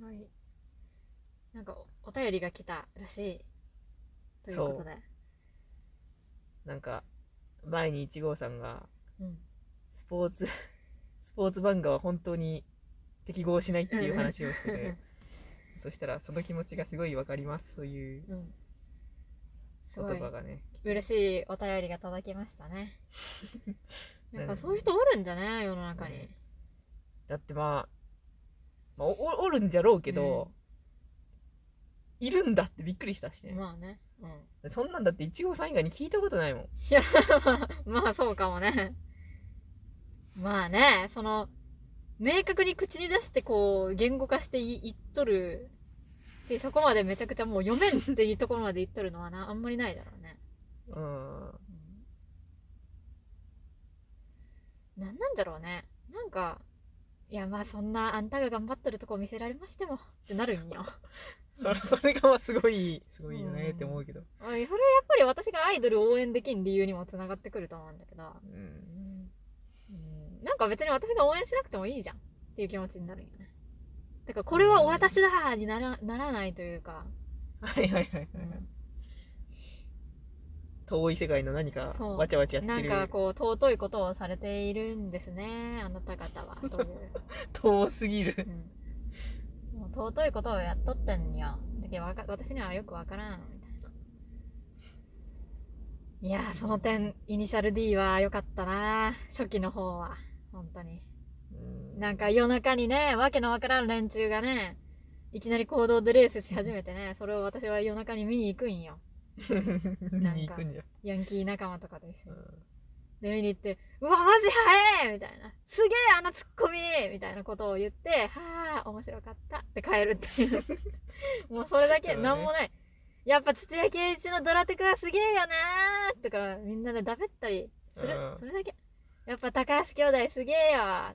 はい。なんかお、お便りが来たらしい。ということで。なんか前に1号さんがうん。スポーツ スポーツ漫画は本当に適合しないっていう話をしててそしたらその気持ちがすごいわかりますそういううん。す言葉がね嬉しいお便りが届きましたね。やっぱうんそういう人おるんじゃね世の中に。だってまあ、まあ、おおるんじゃろうけど、いるんだってびっくりしたしね、まあね。うん。そんなんだって1号さん以外に聞いたことないもんいや、まあそうかもね。まあね、その、明確に口に出してこう、言語化してい言っとるし、そこまでめちゃくちゃもう読めんっていうところまで言っとるのはな、あんまりないだろうね。うんなんなんだろうね。なんか、いやまあそんなあんたが頑張ってるとこ見せられましてもってなるんよ。それそれがまあすごいすごいよねって思うけど。おいそれはやっぱり私がアイドルを応援できん理由にもつながってくると思うんだけど、うん。うん。なんか別に私が応援しなくてもいいじゃん。っていう気持ちになるんよね。だからこれはお私だにならならないというか、はいはいはいはい、うん遠い世界の何かわちゃわちゃやっなんてるかこう尊いことをされているんですね、あなた方は。という。遠すぎるうん、もう尊いことをやっとってんよ。だけどわか私にはよくわからんみたいな。いやー、その点、イニシャル D は良かったな初期の方は。本当に。うんなんか夜中にね、わけのわからん連中がね、いきなり行動でレースし始めてね、それを私は夜中に見に行くんよ。見に行くんじゃヤンキー仲間とかと一緒に。うで、見に行って、うわ、マジ早えみたいな。すげえあのツッコミみたいなことを言って、はあ、面白かったって帰るっていう。もうそれだけ、なんもない。やっぱ土屋圭一のドラテクはすげえよなーとか、みんなでだべったりする。うんそれだけ。やっぱ高橋兄弟すげえよ あ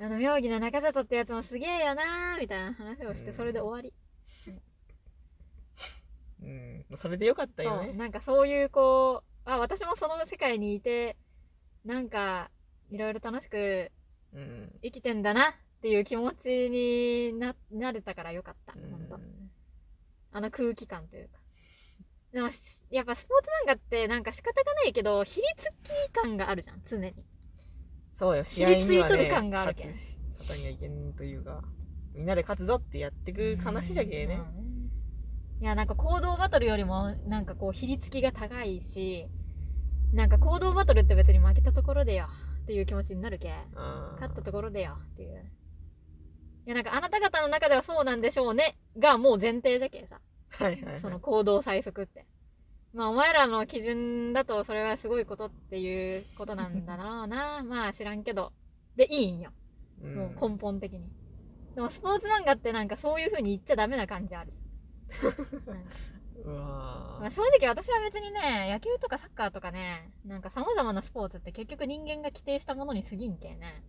の、妙義の中里ってやつもすげえよなーみたいな話をして、うんそれで終わり。んうんそれでよかったよねなんかそういうこう、あ、私もその世界にいて、なんか、いろいろ楽しくうん生きてんだなっていう気持ちにな、なれたからよかった。うんほんと。あの空気感というか。でもし、やっぱスポーツ漫画ってなんか仕方がないけど、ひりつき感があるじゃん、常に。そうよひ試合にはねりついとる感があるけん勝つ方にはいけんというかみんなで勝つぞってやってく話じゃけえねまあいや、なんか行動バトルよりも、なんかこう、比率きが高いし、なんか行動バトルって別に負けたところでよっていう気持ちになるけ。勝ったところでよっていう。いや、なんかあなた方の中ではそうなんでしょうねがもう前提じゃけさ。はいはいはいその行動最速って。まあお前らの基準だとそれはすごいことっていうことなんだろうな。まあ知らんけど。でいいんよ。うんもう根本的に。でもスポーツ漫画ってなんかそういう風に言っちゃダメな感じあるじゃん。まあ、正直私は別にね、野球とかサッカーとかね、なんか様々なスポーツって結局人間が規定したものに過ぎんけね。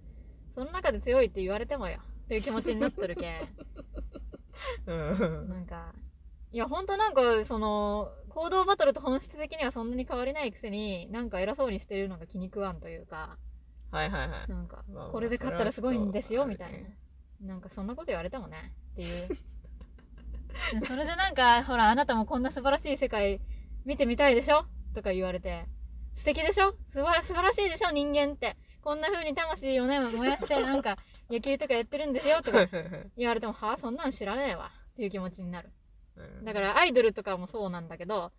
その中で強いって言われてもよ。っていう気持ちになっとるけ。うんなんか、いやほんとなんか、その、行動バトルと本質的にはそんなに変わりないくせに、なんか偉そうにしてるのが気に食わんというか、はいはいはいなんかこれで勝ったらすごいんですよ、みたいな。なんかそんなこと言われてもね、っていう。それでなんか、ほら、あなたもこんな素晴らしい世界見てみたいでしょ？とか言われて、素敵でしょ？素晴素晴らしいでしょ？人間って。こんな風に魂をね、燃やして、なんか、野球とかやってるんですよ？とか言われても、はあ、そんなん知らねえわ。っていう気持ちになる。うんだから、アイドルとかもそうなんだけど、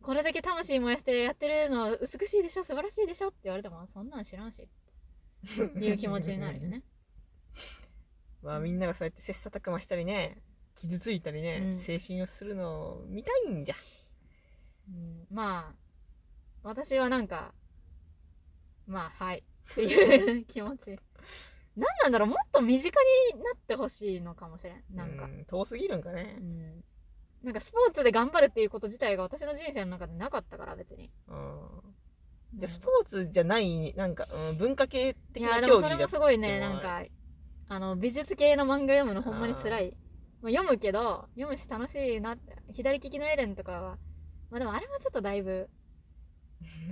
これだけ魂燃やしてやってるの美しいでしょ？素晴らしいでしょ？って言われても、そんなん知らんし。っていう気持ちになるよね。まあみんながそうやって切磋琢磨したりね傷ついたりね、うん青春をするのを見たいんじゃうん、まあ、私はなんか、まあ、はい。っていう気持ち。何なんだろうもっと身近になってほしいのかもしれん。なんか。う遠すぎるんかねうん。なんかスポーツで頑張るっていうこと自体が私の人生の中でなかったから、別に。うんじゃあスポーツじゃないなんか、うん、文化系い的や、な競技だでもそれもすごいね、なんか、あの、美術系の漫画読むのほんまに辛い。まあ、読むけど、読むし楽しいなって。左利きのエレンとかは、まあでもあれはちょっとだいぶ、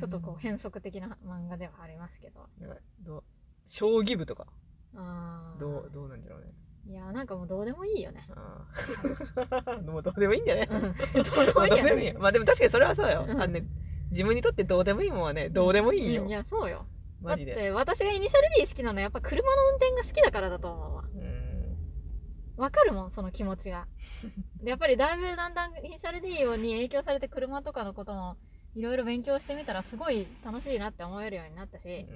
ちょっとこう変則的な漫画ではありますけど。どう？将棋部とか？あーどうどうなんじゃろうねいやなんかもうどうでもいいよね もうどうでもいいんじゃない？うん どうでまあもいいよねいいよ。まあでも確かにそれはそうよ。うんあのね、自分にとってどうでもいいもんはね、どうでもいいんよ。うんいやそうよだっマジで。て私がイニシャル D 好きなのはやっぱ車の運転が好きだからだと思うわうん。わかるもんその気持ちが。でやっぱりだいぶだんだんイニシャル D に影響されて車とかのこともいろいろ勉強してみたらすごい楽しいなって思えるようになったし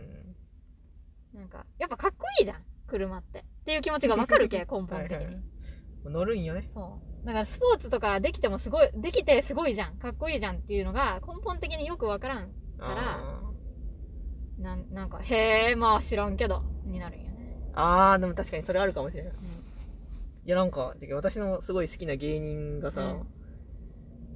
なんかやっぱかっこいいじゃん車って。っていう気持ちがわかるけ根本的にはいはい。はい乗るんよね。そう。だからスポーツとかできてもすごいできてすごいじゃんかっこいいじゃんっていうのが根本的によくわからんからあなんなんかへえまあ知らんけどになるんよね、ーあー、でも確かにそれあるかもしれない。ういやなんか、私のすごい好きな芸人がさ、うん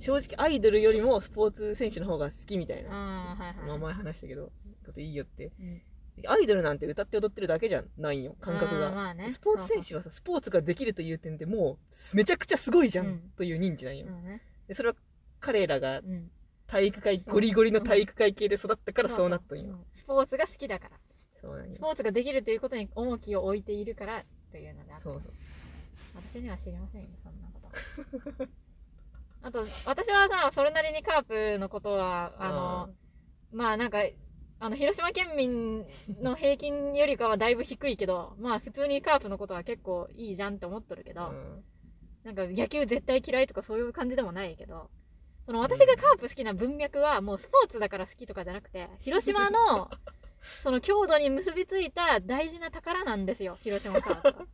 正直アイドルよりもスポーツ選手の方が好きみたいん、な。はいはい、まあ前話したけど、こといいよって。うんアイドルなんて歌って踊ってるだけじゃないよ、感覚が。まあねスポーツ選手はさ、スポーツができるという点でもう、めちゃくちゃすごいじゃん、うんという認知なんよ。うんねでそれは彼らがうん体育会、ゴリゴリの体育会系で育ったからそうなったんよ。うんスポーツが好きだからそうなんよス。ポーツができるということに重きを置いているからというのでそうそう。私には知りませんよそんなこと。あと私はさそれなりにカープのことはあのまあなんかあの広島県民の平均よりかはだいぶ低いけどまあ普通にカープのことは結構いいじゃんって思っとるけど、うん。なんか野球絶対嫌いとかそういう感じでもないけど、その私がカープ好きな文脈はもうスポーツだから好きとかじゃなくて、広島の その強度に結びついた大事な宝なんですよ、広島カープは。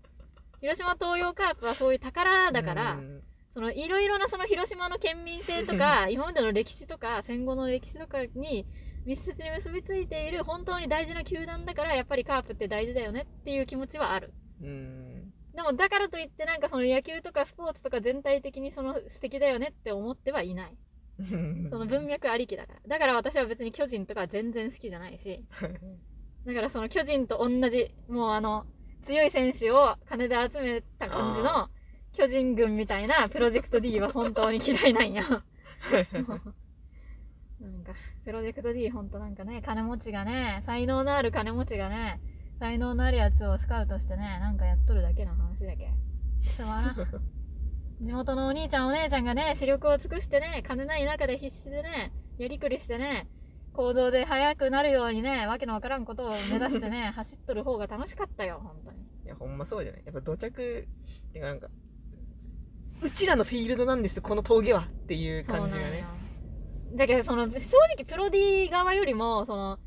広島東洋カープはそういう宝だから、うんそのいろいろなその広島の県民性とか、今までの歴史とか、戦後の歴史とかに密接に結びついている本当に大事な球団だから、やっぱりカープって大事だよねっていう気持ちはある。うん。でもだからといってなんかその野球とかスポーツとか全体的にその素敵だよねって思ってはいない。その文脈ありきだから。だから私は別に巨人とか全然好きじゃないし。だからその巨人と同じ、もうあの、強い選手を金で集めた感じの巨人軍みたいなプロジェクト D は本当に嫌いなんよ。なんか、プロジェクト D ほんとなんかね、金持ちがね、才能のある金持ちがね、才能のあるやつをスカウトしてね、なんかやっとるだけの話だけ。つまらん。地元のお兄ちゃんお姉ちゃんがね、視力を尽くしてね、金ない中で必死でね、やりくりしてね、行動で速くなるようにね、わけのわからんことを目指してね、走っとる方が楽しかったよ、本当に。いや、ほんまそうじゃない？やっぱ土着、ってかなんか、うちらのフィールドなんです、この峠はっていう感じがね。。だけど、その、正直プロ D 側よりも、その、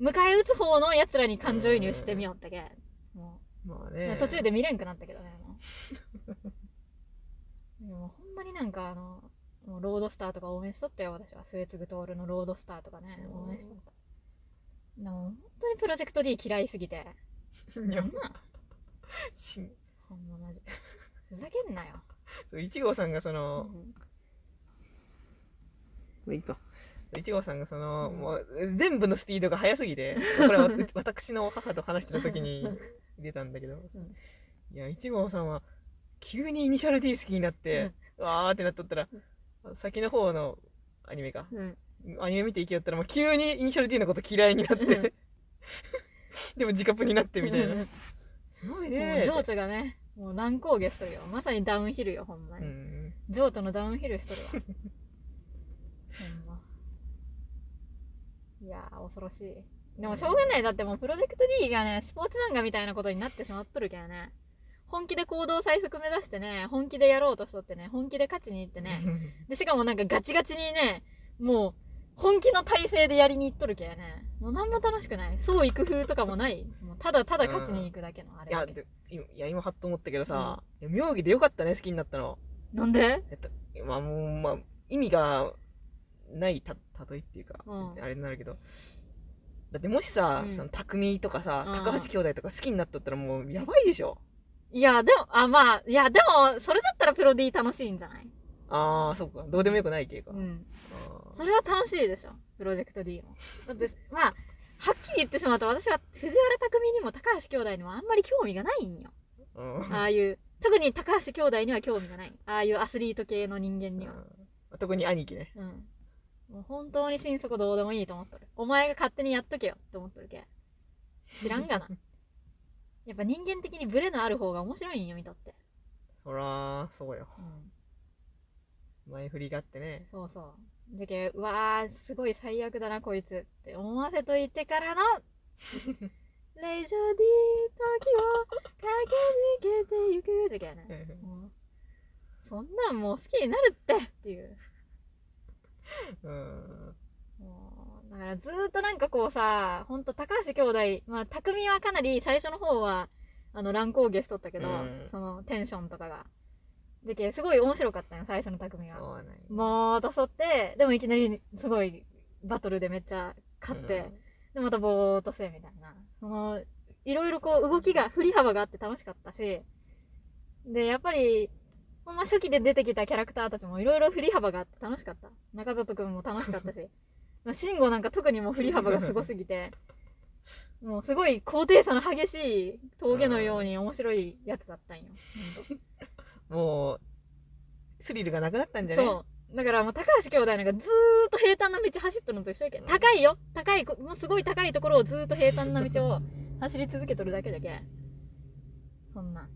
迎え撃つ方の奴らに感情移入してみようってけ。もう、まあね。途中で見れんくなったけどね、もう。でもほんまになんかあの、もうロードスターとか応援しとったよ、私は。末継徹のロードスターとかね、応援しとった。でも、本当にプロジェクト D 嫌いすぎて。い やなんな んしほんまマジで。ふざけんなよ。そう1号さんがそうんの、もういいか。1号さんがその、うんもう全部のスピードが速すぎて、これはわ私の母と話してた時に出たんだけど、うんいや、1号さんは急にイニシャル D 好きになって、わーってなっとったら、先の方のアニメか。うん。アニメ見ていきよったらもう急にイニシャル D のこと嫌いになって、でも自カプになってみたいな。すごいもねう情緒がね、もう難攻撃しとるよ。まさにダウンヒルよ、ほんまうに。ん。情緒のダウンヒルしとるわ。ほんま。いやー、恐ろしい。でもしょうがない。だってもうプロジェクト D がね、スポーツ漫画みたいなことになってしまっとるけどね。本気で行動最速目指してね、本気でやろうとしとってね、本気で勝ちに行ってね。で、しかもなんかガチガチにね、もう、本気の体勢でやりに行っとるけやね。もう何も楽しくない。そう行く風とかもない。もうただただ勝ちに行くだけのあいや、れだけ。で今いや今はっと思ったけどさ、いや妙義でよかったね、好きになったの。なんで？えっと、まあもう、まあ、意味がないた、例えっていうか、うんあれになるけど。だってもしさ、うんその匠とかさ、うん高橋兄弟とか好きになっとったらもうやばいでしょ。いや、でも、あ、まあ、いや、でも、それだったらプロ D 楽しいんじゃない？ああ、そっか。どうでもよくない系か。うん。あそれは楽しいでしょ。プロジェクト D も。だって、まあ、はっきり言ってしまうと、私は藤原匠にも高橋兄弟にもあんまり興味がないんよ。ーうんああいう、特に高橋兄弟には興味がない。ああいうアスリート系の人間には。うん特に兄貴ね。うん。もう本当に心底どうでもいいと思っとる。お前が勝手にやっとけよって思っとるけ。知らんがな。やっぱ人間的にブレのある方が面白いんよ、見とって。ほらそうようん。前振りがあってねそうそう。じゃけ、うわー、すごい最悪だな、こいつって思わせといてからの、レジャーディー時を駆け抜けてゆくじゃけやね。もうそんなんもう好きになるってっていう。うんもうだからずーっとなんかこうさ、ほんと高橋兄弟、まあ、匠はかなり最初の方は、あの、乱高下しとったけど、うんそのテンションとかが。じゃけ、すごい面白かったよ、最初の匠は。そうなんよもう、とそって、でもいきなりすごいバトルでめっちゃ勝って、で、またぼーっとしてみたいな。その、いろいろこう動きが、振り幅があって楽しかったし、で、やっぱり、ほんま初期で出てきたキャラクターたちもいろいろ振り幅があって楽しかった。中里くんも楽しかったし、まあ、慎吾なんか特にもう振り幅がすごすぎて、もうすごい高低差の激しい峠のように面白いやつだったんよ。もうスリルがなくなったんじゃね？そう。だからもう高橋兄弟なんかずーっと平坦な道走ってるのと一緒やけん。高いよ高い、もうすごい高いところをずーっと平坦な道を走り続けとるだけだけん。そんな。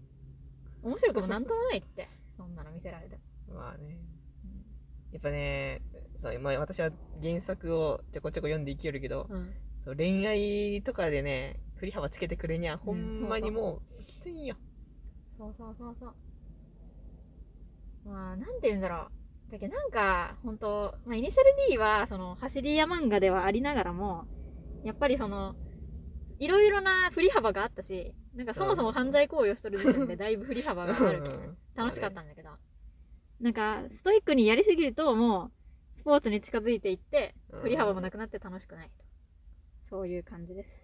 面白くもなんともないって。そんなの見せられても。まあねやっぱねそう、まあ、私は原作をちょこちょこ読んでいきよるけど、うん。そう恋愛とかでね振り幅つけてくれにゃほんまにもうきついんよそうそうそうそう。まあ、なんて言うんだろう。だけどなんか、ほんと、まあ、イニシャル D は、その、走り屋漫画ではありながらも、やっぱりその、いろいろな振り幅があったし、なんかそもそも犯罪行為をしとる時点でだいぶ振り幅があるけど、楽しかったんだけど。なんか、ストイックにやりすぎると、もう、スポーツに近づいていって、振り幅もなくなって楽しくないと。そういう感じです。